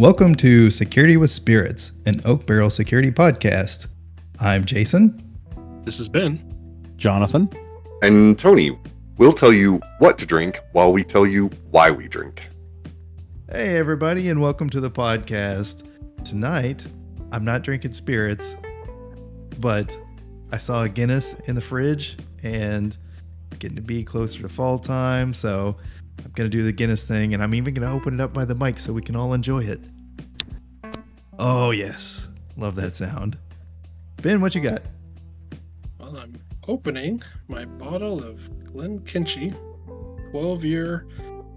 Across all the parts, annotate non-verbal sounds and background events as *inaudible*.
Welcome to Security with Spirits, an Oak Barrel security podcast. I'm Jason. This is Ben. Jonathan. And Tony, we'll tell you what to drink while we tell you why we drink. Hey, everybody, and welcome to the podcast. Tonight, I'm not drinking spirits, but I saw a Guinness in the fridge and it's getting to be closer to fall time, so I'm going to do the Guinness thing, and I'm even going to open it up by the mic so we can all enjoy it. Oh, yes. Love that sound. Ben, what you got? Well, I'm opening my bottle of Glenkinchie 12 year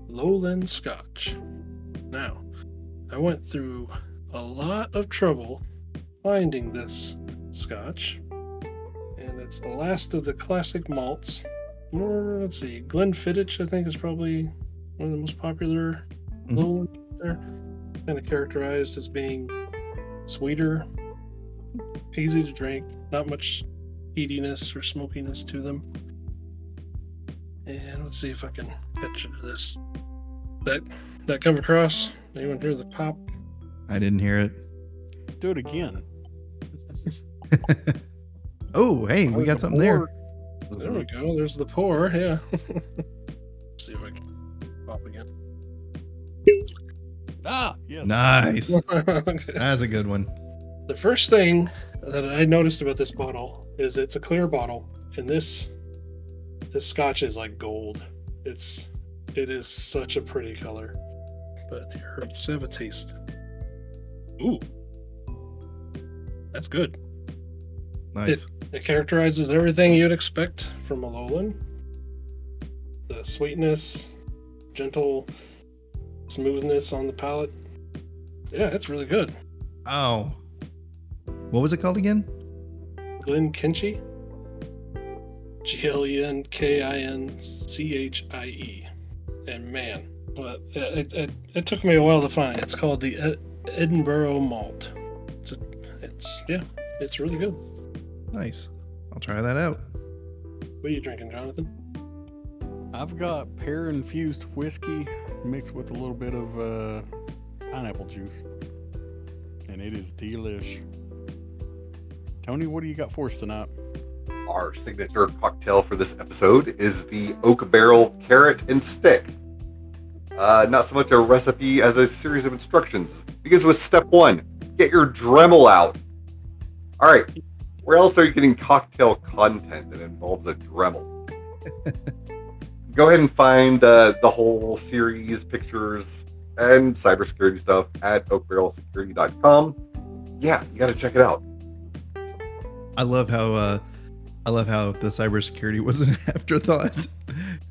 lowland scotch. Now, I went through a lot of trouble finding this scotch, and it's the last of the classic malts. Or, let's see, Glenfiddich, I think, is probably one of the most popular Mhm. lowland there. Kind of characterized as being sweeter, easy to drink, not much heatiness or smokiness to them. And let's see if I can catch into this. That that come across? Anyone hear the pop? I didn't hear it. Do it again. *laughs* oh, hey, we got something there. There we go. There's the pour. Yeah. let's *laughs* see if I can pop again. Ah, yes. Nice. *laughs* That's a good one. The first thing that I noticed about this bottle is it's a clear bottle, and this this scotch is like gold. It's it is such a pretty color. But here, let's have a taste. Ooh, that's good. Nice. It characterizes everything you'd expect from a lowland. The sweetness, gentle smoothness on the palate. Yeah, it's really good. Oh. What was it called again? Glenkinchie. G L E N K I N C H I E. And man, but it, it, it took me a while to find. It's called the Ed- Edinburgh Malt. It's, a, it's yeah, it's really good. Nice. I'll try that out. What are you drinking, Jonathan? I've got pear infused whiskey mixed with a little bit of uh, pineapple juice. And it is delish. Tony, what do you got for us tonight? Our signature cocktail for this episode is the Oak Barrel Carrot and Stick. Uh, not so much a recipe as a series of instructions. begins with step one get your Dremel out. All right, where else are you getting cocktail content that involves a Dremel? *laughs* Go ahead and find uh, the whole series, pictures, and cybersecurity stuff at oakbarrelsecurity.com. Yeah, you got to check it out. I love how uh I love how the cybersecurity was an *laughs* afterthought.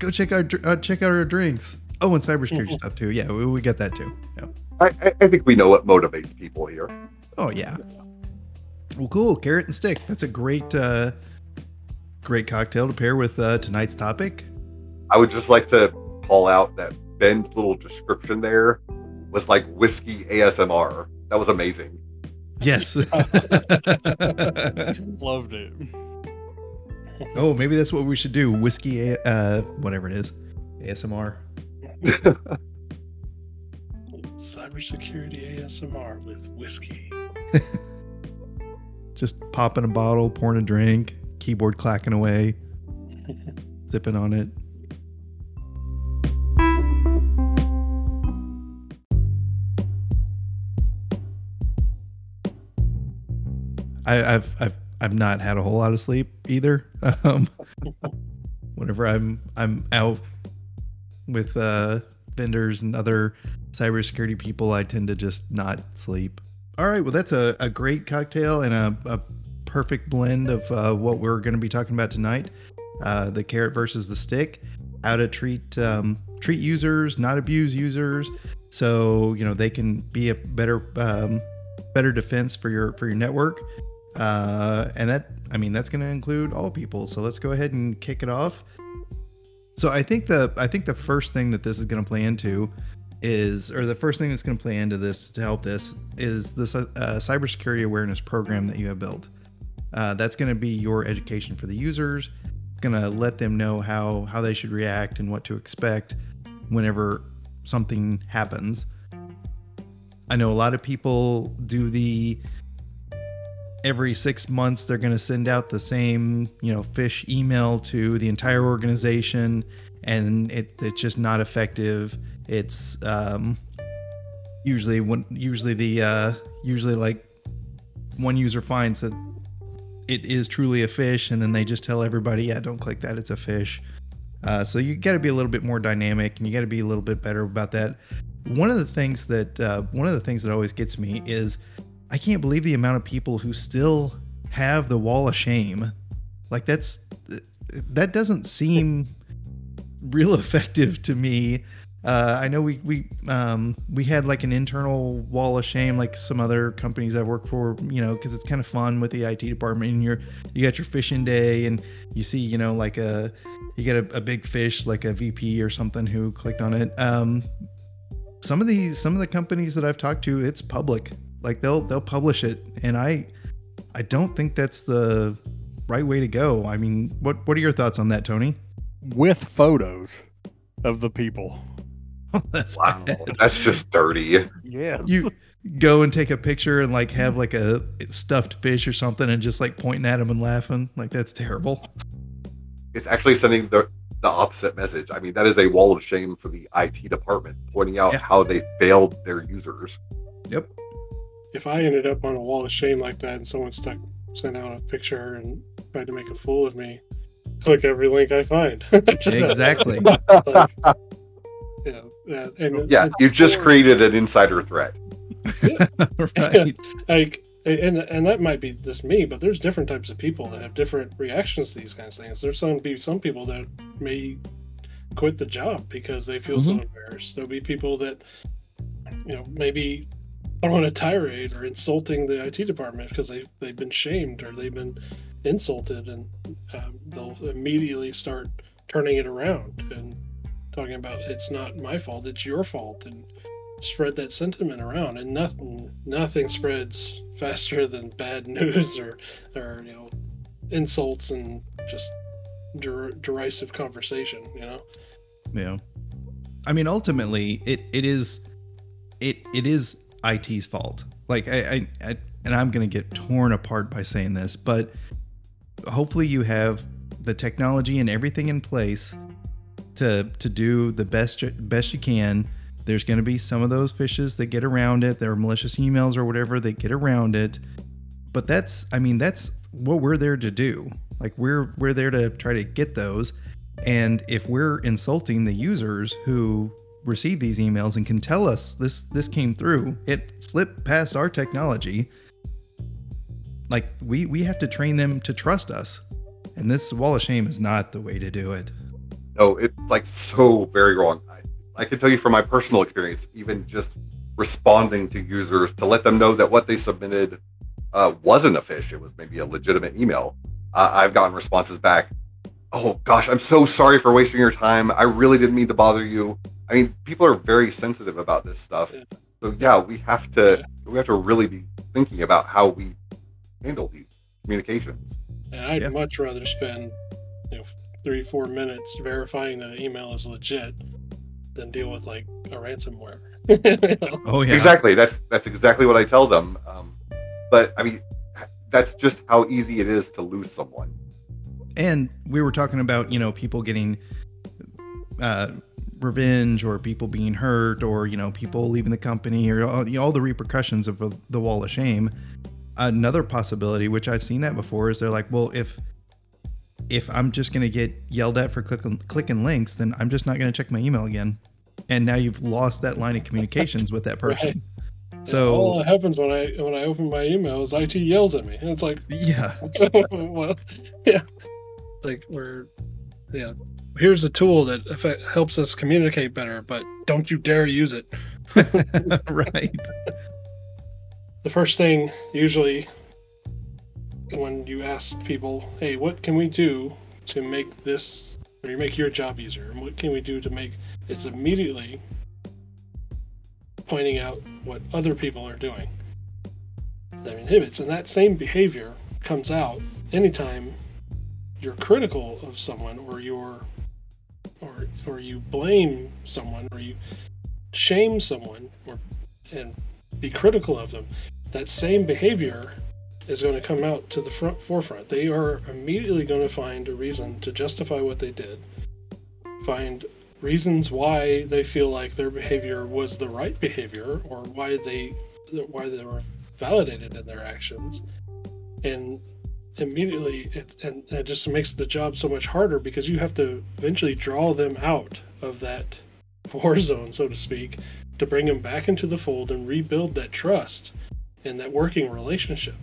Go check out uh, check out our drinks. Oh, and cybersecurity stuff too. Yeah, we, we got that too. Yeah. I, I- I think we know what motivates people here. Oh yeah. Well, cool. Carrot and stick. That's a great uh great cocktail to pair with uh tonight's topic. I would just like to call out that Ben's little description there was like whiskey ASMR. That was amazing. Yes. *laughs* Loved it. oh, maybe that's what we should do. Whiskey, uh, whatever it is, ASMR. Cybersecurity ASMR with whiskey. *laughs* Just popping a bottle, pouring a drink, keyboard clacking away, *laughs* sipping on it. I, I've I've I've not had a whole lot of sleep either. *laughs* Um, *laughs* whenever I'm I'm out with uh, vendors and other cybersecurity people, I tend to just not sleep. All right, well that's a, a great cocktail and a, a perfect blend of uh, what we're going to be talking about tonight: uh, the carrot versus the stick. How to treat um, treat users, not abuse users, so you know they can be a better um, better defense for your for your network. Uh, and that I mean that's going to include all people. So let's go ahead and kick it off. So I think the I think the first thing that this is going to play into is, or the first thing that's going to play into this to help this is this uh, cybersecurity awareness program that you have built. Uh, that's going to be your education for the users. It's going to let them know how how they should react and what to expect whenever something happens. I know a lot of people do the every six months they're going to send out the same you know phish email to the entire organization and it, it's just not effective it's um, usually when usually the uh, usually like one user finds that it is truly a phish and then they just tell everybody yeah don't click that it's a phish uh, so you got to be a little bit more dynamic and you got to be a little bit better about that one of the things that uh, one of the things that always gets me is I can't believe the amount of people who still have the wall of shame. Like that's that doesn't seem real effective to me. Uh, I know we we um, we had like an internal wall of shame, like some other companies I work for, you know, because it's kind of fun with the IT department. And you're you got your phishing day, and you see, you know, like a you get a, a big fish, like a VP or something, who clicked on it. Um, some of these some of the companies that I've talked to, it's public. Like they'll they'll publish it, and I I don't think that's the right way to go. I mean, what what are your thoughts on that, Tony? With photos of the people. *laughs* that's Wow, bad. that's just dirty. Yeah. You go and take a picture and like have like a stuffed fish or something, and just like pointing at them and laughing. Like that's terrible. It's actually sending the the opposite message. I mean, that is a wall of shame for the IT department, pointing out Yeah. how they failed their users. Yep. If I ended up on a wall of shame like that and someone stuck sent out a picture and tried to make a fool of me, click every link I find. *laughs* Exactly. Like, yeah, yeah, and Yeah, you just or- created an insider threat. *laughs* *laughs* right. like and and that might be just me but there's different types of people that have different reactions to these kinds of things. There's some be some people that may quit the job because they feel so embarrassed. There'll be people that you know maybe throwing a tirade or insulting the IT department because they they've been shamed or they've been insulted and um, they'll immediately start turning it around and talking about it's not my fault it's your fault and spread that sentiment around and nothing nothing spreads *laughs* faster than bad *laughs* news or or you know insults and just der- derisive conversation you know Yeah. I mean, ultimately, it it is it it is IT's fault. Like I, I, I and I'm gonna get torn apart by saying this, but hopefully you have the technology and everything in place to to do the best best you can. There's going to be some of those phishes that get around it. There are malicious emails or whatever that get around it. But that's I mean that's what we're there to do. Like we're we're there to try to get those. And if we're insulting the users who receive these emails and can tell us this this came through, it slipped past our technology. Like we we have to train them to trust us. And this wall of shame is not the way to do it. No, it's like so very wrong. I, I can tell you from my personal experience, even just responding to users to let them know that what they submitted uh, wasn't a phish, it was maybe a legitimate email. Uh, I've gotten responses back. Oh gosh, I'm so sorry for wasting your time. I really didn't mean to bother you. I mean, people are very sensitive about this stuff. Yeah. So yeah, we have to we have to really be thinking about how we handle these communications. and i'd Yeah. much rather spend you know three four minutes verifying that an email is legit than deal with like a ransomware *laughs* You know? Oh yeah. Exactly. That's that's exactly what I tell them. Um, but I mean, that's just how easy it is to lose someone. and we were talking about you know people getting uh, revenge or people being hurt or you know people leaving the company or all, you know, all the repercussions of the- the wall of shame another possibility which i've seen that before is they're like well if if i'm just going to get yelled at for clicking clicking links then i'm just not going to check my email again. And now you've lost that line of communications with that *laughs* person. And so all that happens when i when i open my email is it yells at me. And it's like yeah. *laughs* Well, yeah, like we're, yeah. Here's a tool that helps us communicate better, but don't you dare use it. *laughs* right. The first thing, usually, when you ask people, "Hey, what can we do to make this or you make your job easier? And what can we do to make?" It's immediately pointing out what other people are doing that inhibits, and that same behavior comes out anytime you're critical of someone or you're or or you blame someone or you shame someone or and be critical of them, that same behavior is going to come out to the front forefront. They are immediately going to find a reason to justify what they did, find reasons why they feel like their behavior was the right behavior or why they why they were validated in their actions and immediately it and it just makes the job so much harder because you have to eventually draw them out of that war zone so to speak to bring them back into the fold and rebuild that trust and that working relationship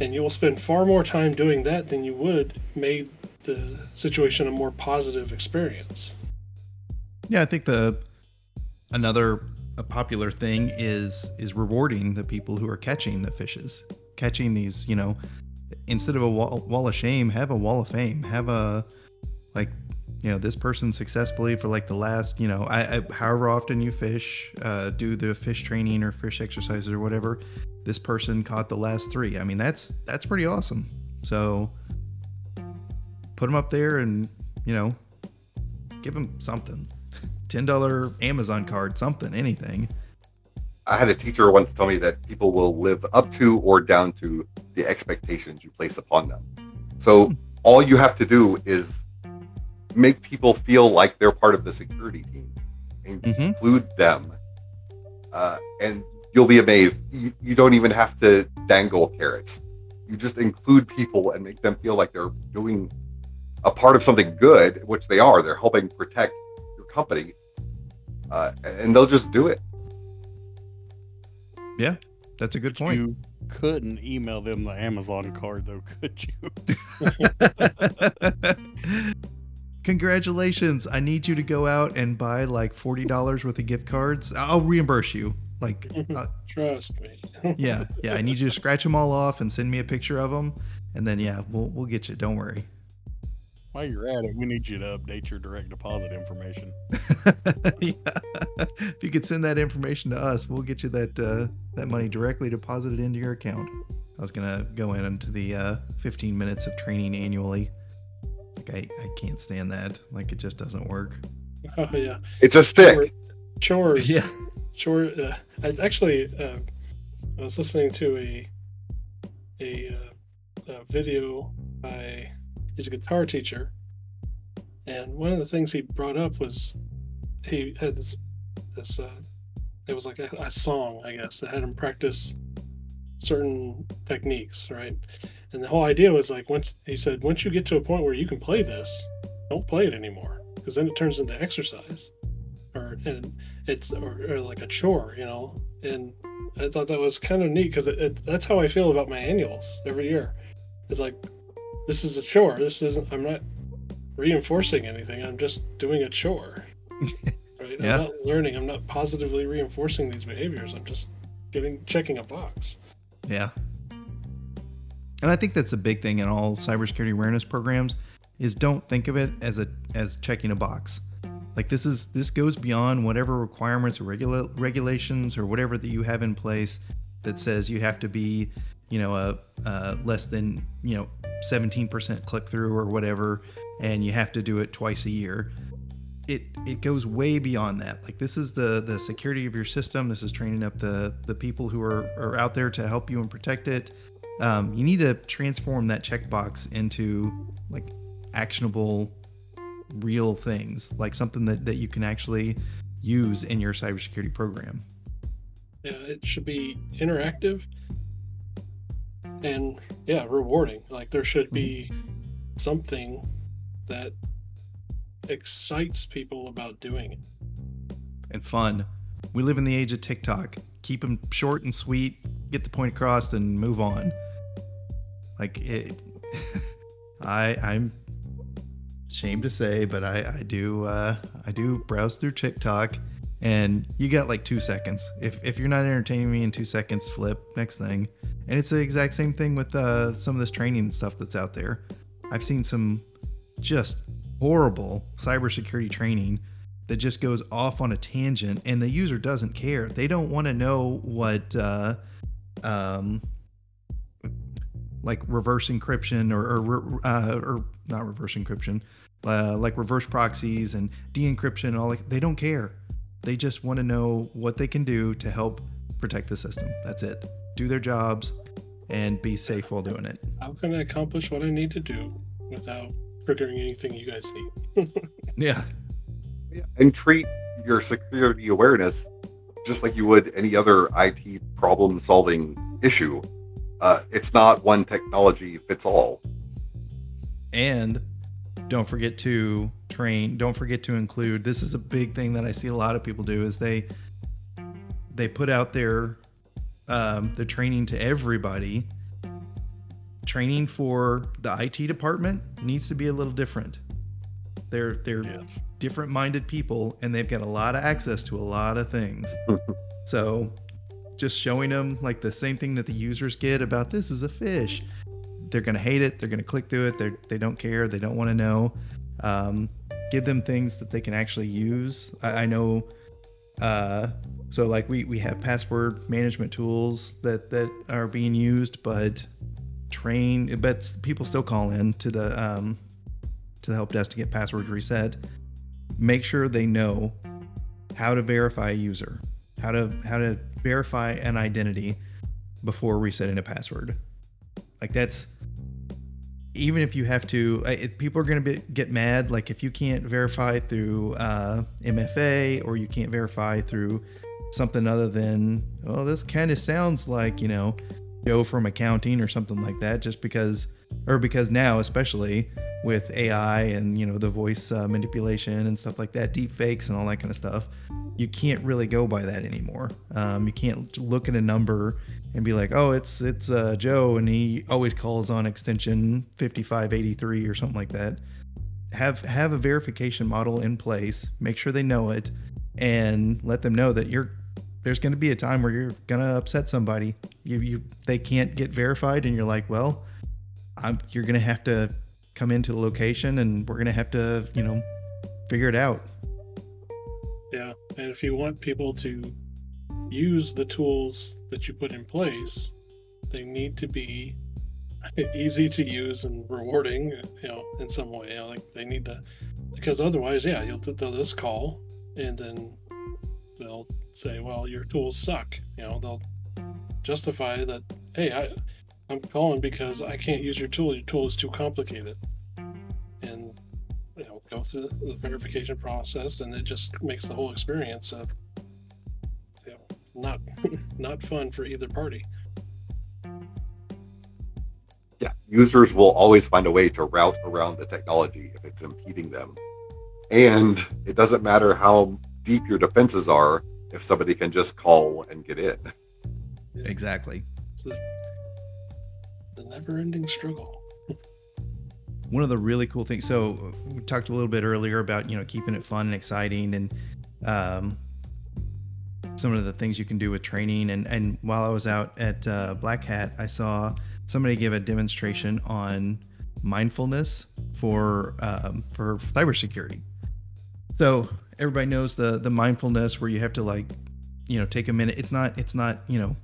and you will spend far more time doing that than you would made the situation a more positive experience Yeah, I think the another a popular thing is is rewarding the people who are catching the phishes, catching these. You know, instead of a wall, wall of shame, have a wall of fame. Have a like, you know, this person successfully for like the last, you know, I, I however often you phish, uh, do the phish training or phish exercises or whatever. This person caught the last three. I mean, that's that's pretty awesome. So put them up there and you know, give them something. Ten dollar Amazon card, something, anything. I had a teacher once tell me that people will live up to or down to the expectations you place upon them. So all you have to do is make people feel like they're part of the security team, Mhm. include them, uh, and you'll be amazed. You, you don't even have to dangle carrots. You just include people and make them feel like they're doing a part of something good, which they are. They're helping protect your company, uh, and they'll just do it. Yeah, that's a good point. You couldn't email them the Amazon card though, could you? *laughs* *laughs* Congratulations. I need you to go out and buy like $40 worth of gift cards. I'll reimburse you. Like, *laughs* uh, trust me *laughs* yeah, yeah. I need you to scratch them all off and send me a picture of them. And then, yeah, we'll, we'll get you. Don't worry. While you're at it, we need you to update your direct deposit information. *laughs* yeah. If you could send that information to us, we'll get you that uh, that money directly deposited into your account. I was gonna go in into the uh, 15 minutes of training annually. Like I, I can't stand that. Like it just doesn't work. *laughs* oh yeah It's a stick. chores Yeah. Sure. Uh, I actually uh, I was listening to a a, uh, a video by he's a guitar teacher, and one of the things he brought up was he had this this uh, it was like a, a song I guess that had him practice certain techniques, right? And the whole idea was like once he said once you get to a point where you can play this, don't play it anymore because then it turns into exercise, or and it's or, or like a chore, you know. And I thought that was kind of neat because it, it, that's how I feel about my annuals every year. It's like this is a chore. This isn't. I'm not reinforcing anything. I'm just doing a chore. *laughs* right? Yeah. I'm not learning. I'm not positively reinforcing these behaviors. I'm just getting checking a box. Yeah. And I think that's a big thing in all cybersecurity awareness programs is don't think of it as a as checking a box. Like this is this goes beyond whatever requirements or regula- regulations or whatever that you have in place that says you have to be, you know, a, a less than, you know, 17% click through or whatever and you have to do it twice a year. It it goes way beyond that. Like this is the the security of your system. This is training up the the people who are, are out there to help you and protect it. Um, you need to transform that checkbox into like actionable real things like something that, that you can actually use in your cybersecurity program Yeah, it should be interactive and yeah, rewarding. Like there should be something that excites people about doing it. and fun we live in the age of tiktok keep them short and sweet get the point across and move on. Like it *laughs* i i'm ashamed to say but i i do uh i do browse through tiktok and you got like two seconds. If if you're not entertaining me in two seconds flip next thing. And it's the exact same thing with uh some of this training stuff that's out there. I've seen some just horrible cybersecurity training that just goes off on a tangent and the user doesn't care. They don't want to know what uh um like reverse encryption or or, uh, or not reverse encryption uh, like reverse proxies and de-encryption and all like they don't care they just want to know what they can do to help protect the system. That's it. Do their jobs and be safe while doing it. How can I accomplish what I need to do without triggering anything you guys need? *laughs* Yeah. and treat your security awareness just like you would any other IT problem solving issue. Uh, it's not one technology fits all. And don't forget to train, don't forget to include this is a big thing that I see a lot of people do is they they put out their um, the training to everybody. Training for the IT department needs to be a little different. They're they're Yes. different minded people and they've got a lot of access to a lot of things. *laughs* so just showing them like the same thing that the users get about this is a phish. They're to hate it. They're to click through it. They're, they don't care. They don't want to know. Um, give them things that they can actually use. I, I know. Uh, so like we, we have password management tools that, that are being used, but train, but people still call in to the, um, to the help desk to get passwords reset make sure they know how to verify a user, how to how to verify an identity before resetting a password. Like that's even if you have to, I- it, people are going to be, get mad. Like if you can't verify through uh, MFA or you can't verify through something other than, oh, this kind of sounds like you know Joe from accounting or something like that. Just because, or because now especially with AI and you know the voice uh, manipulation and stuff like that, deep fakes and all that kind of stuff, you can't really go by that anymore. Um, you can't look at a number and be like, oh, it's it's uh, Joe, and he always calls on extension 5583 or something like that. Have have a verification model in place. Make sure they know it, and let them know that you're. There's going to be a time where you're going to upset somebody. You you they can't get verified, and you're like, well, I'm. You're to have to come into the location, and we're to have to, you know, figure it out. Yeah, and if you want people to use the tools that you put in place, they need to be *laughs* easy to use and rewarding, you know, in some way. You know, like they need to, because otherwise, yeah, you'll they'll just call and then they'll say, "Well, your tools suck." You know, they'll justify that, "Hey, I, I'm calling because I can't use your tool. Your tool is too complicated," and you know, go through the verification process, and it just makes the whole experience, uh, you know, not *laughs* not fun for either party. Yeah, users will always find a way to route around the technology if it's impeding them. And it doesn't matter how deep your defenses are if somebody can just call and get in. Exactly. It's the, never-ending struggle. one of the really cool things so we talked a little bit earlier about you know keeping it fun and exciting and um, some of the things you can do with training. And and while i was out at uh, black hat i saw somebody give a demonstration on mindfulness for um, for cybersecurity. So everybody knows the the mindfulness where you have to like you know take a minute. It's not it's not you know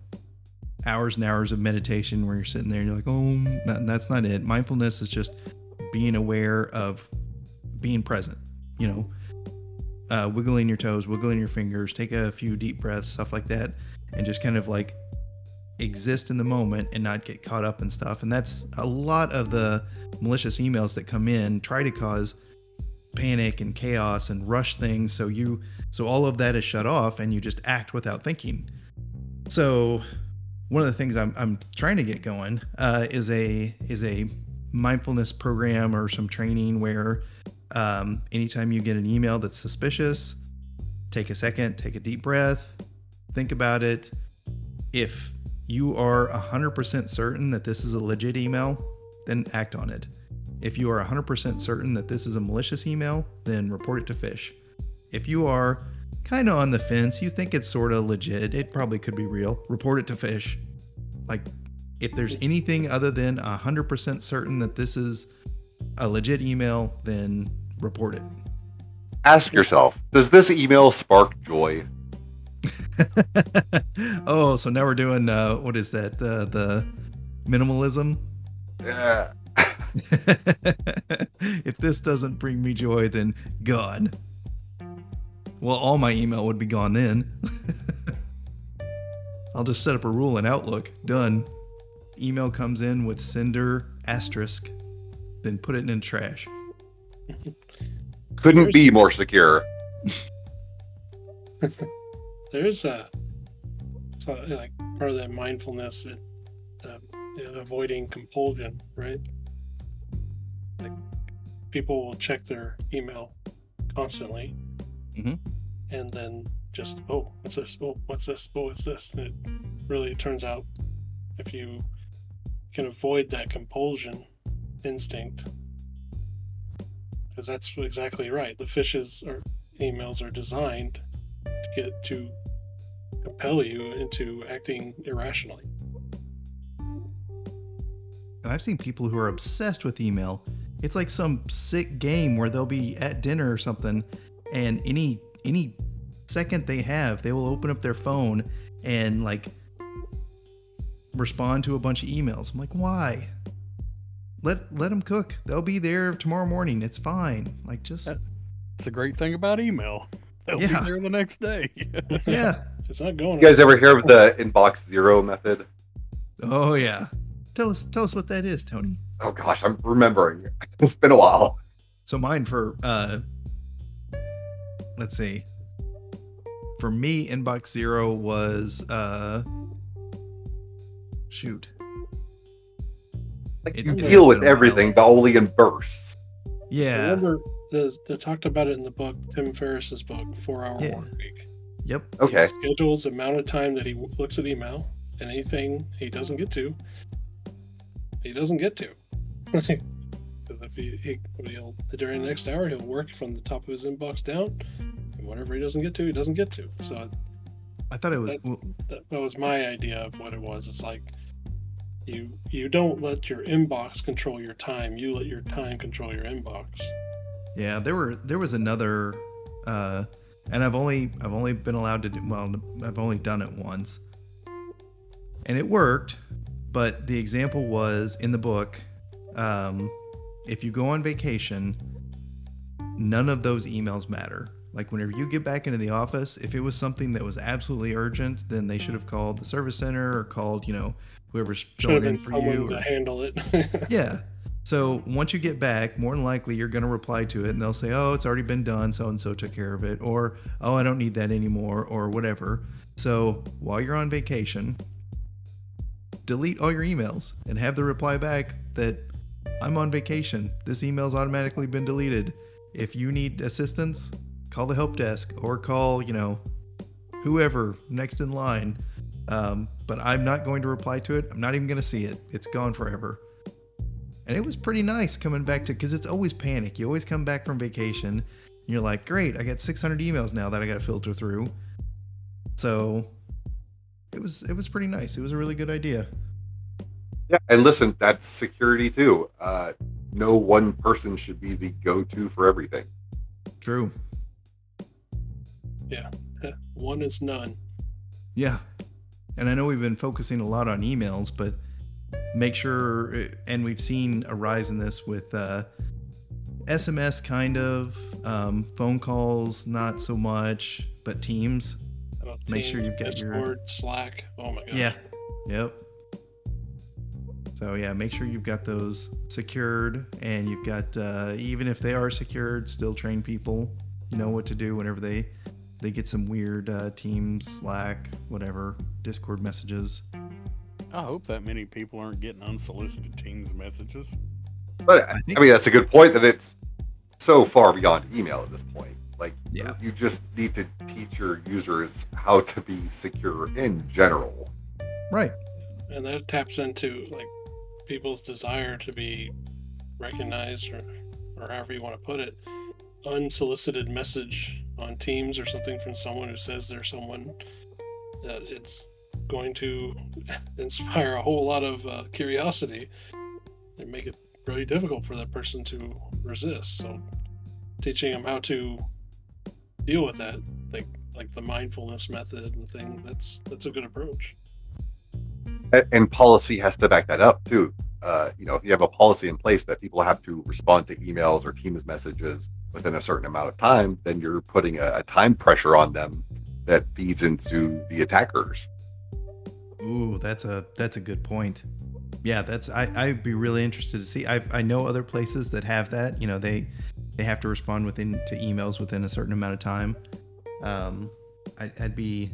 hours and hours of meditation where you're sitting there and you're like oh that's not it. Mindfulness is just being aware of being present you know uh, wiggling your toes wiggling your fingers take a few deep breaths stuff like that and just kind of like exist in the moment and not get caught up in stuff. And that's a lot of the malicious emails that come in try to cause panic and chaos and rush things. So you so all of that is shut off and you just act without thinking. So one of the things I'm, I'm trying to get going uh, is a is a mindfulness program or some training where um, anytime you get an email that's suspicious, take a second, take a deep breath, think about it. If you are 100% certain that this is a legit email, then act on it. If you are 100% certain that this is a malicious email, then report it to Phish. If you are kind of on the fence, you think it's sort of legit, it probably could be real, report it to Phish. Like, if there's anything other than 100% certain that this is a legit email, then report it. Ask yourself, does this email spark joy? *laughs* oh, so now we're doing uh, what is that? Uh, the minimalism. Yeah. *laughs* *laughs* if this doesn't bring me joy, then gone. Well, all my email would be gone then. *laughs* I'll just set up a rule in Outlook. Done. Email comes in with sender asterisk, then put it in trash. Couldn't be more secure. *laughs* There's a so, like part of that mindfulness, and, um, you know, avoiding compulsion, right? Like people will check their email constantly, Mhm. and then just oh, what's this? Oh, what's this? Oh, what's this? And it really turns out if you can avoid that compulsion instinct, because that's exactly right. The phishes or emails are designed to get to compel you into acting irrationally. And I've seen people who are obsessed with email. It's like some sick game where they'll be at dinner or something, and any any second they have, they will open up their phone and like respond to a bunch of emails. I'm like, why? Let let them cook. They'll be there tomorrow morning. It's fine. Like just It's a great thing about email. They'll Yeah. be there the next day. *laughs* yeah. *laughs* It's not going. You guys ever hear of the inbox zero method? Oh yeah. Tell us tell us what that is, Tony. Oh gosh, I'm remembering. *laughs* It's been a while. So mine for uh let's see. For me, inbox zero was uh shoot. Like It- you it deal with been a while. everything, but only in bursts. Yeah. Remember, there's- they talked about it in the book, Tim Ferriss's book, Four Hour Yeah. Work Week. Yep. Okay. He schedules the amount of time that he looks at email, and anything he doesn't get to, he doesn't get to. *laughs* 'Cause if he, he he'll, during the next hour, he'll work from the top of his inbox down, and whatever he doesn't get to, he doesn't get to. So I thought it was That's- that, that was my idea of what it was. It's like you you don't let your inbox control your time. You let your time control your inbox. yeah, there were there was another uh and I've only I've only been allowed to do well I've only done it once. And it worked, but the example was in the book um if you go on vacation, none of those emails matter. Like whenever you get back into the office, if it was something that was absolutely urgent, then they should have called the service center or called, you know, whoever's filling in for you. to handle it. *laughs* yeah. So once you get back, more than likely you're going to reply to it and they'll say, oh, it's already been done. So and so took care of it. Or, oh, I don't need that anymore. Or whatever. So while you're on vacation, delete all your emails and have the reply back that I'm on vacation. This email's automatically been deleted. If you need assistance, call the help desk or call, you know, whoever next in line. Um, but I'm not going to reply to it. I'm not even going to see it. It's gone forever. And it was pretty nice coming back to because it's always panic. You always come back from vacation and you're like, great, I got 600 emails now that I got to filter through. So it was it was pretty nice. It was a really good idea. Yeah, and listen, that's security too. Uh, no one person should be the go-to for everything. True. Yeah, *laughs* one is none. Yeah. And I know we've been focusing a lot on emails, but make sure, and we've seen a rise in this with uh, SMS kind of, um, phone calls, not so much, but Teams. About Make sure you've got your- Slack. Oh my god. Yeah. Yep. So yeah, make sure you've got those secured, and you've got uh, even if they are secured, still train people. Know what to do whenever they they get some weird uh, Teams, Slack, whatever, Discord messages. I hope that many people aren't getting unsolicited Teams messages. But I I, mean, that's a good point that it's so far beyond email at this point. Like, Yeah. you just need to teach your users how to be secure in general. Right. and that taps into like people's desire to be recognized or or however you want to put it. Unsolicited message on teams or something from someone who says they're someone that it's going to *laughs* inspire a whole lot of uh, curiosity and make it really difficult for that person to resist. So teaching them how to deal with that like like the mindfulness method and thing that's that's a good approach And policy has to back that up too. Uh, you know, if you have a policy in place that people have to respond to emails or Teams messages within a certain amount of time, then you're putting a, a time pressure on them that feeds into the attackers. Ooh, that's a that's a good point. Yeah, that's I I'd be really interested to see. I I know other places that have that. You know, they they have to respond within to emails within a certain amount of time. Um, I, I'd be.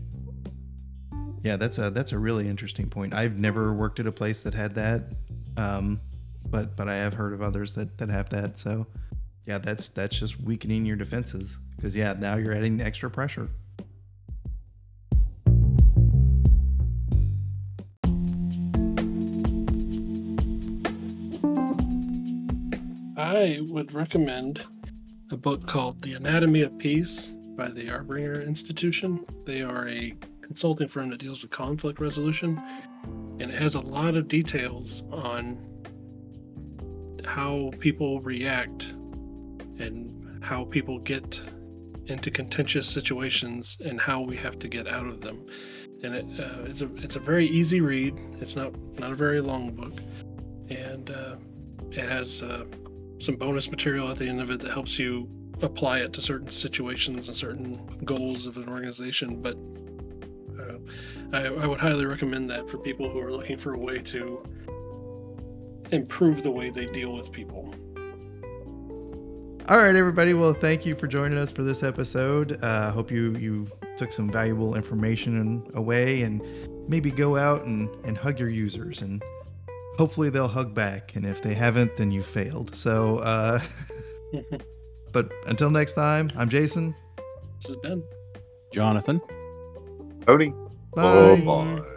Yeah, that's a that's a really interesting point. I've never worked at a place that had that, um, but but I have heard of others that that have that. So, yeah, that's that's just weakening your defenses because yeah, now you're adding extra pressure. I would recommend a book called The Anatomy of Peace by the Arbinger Institution. They are a consulting firm that deals with conflict resolution, and it has a lot of details on how people react and how people get into contentious situations and how we have to get out of them. And it, uh, it's a it's a very easy read. It's not not a very long book, and uh, it has uh, some bonus material at the end of it that helps you apply it to certain situations and certain goals of an organization. But uh, I, I would highly recommend that for people who are looking for a way to improve the way they deal with people. All right, everybody. Well, thank you for joining us for this episode. I uh, hope you you took some valuable information away and maybe go out and, and hug your users and hopefully they'll hug back. And if they haven't, then you failed. So, uh, *laughs* but until next time, I'm Jason. This is Ben. Jonathan. Tony. Bye. Bye.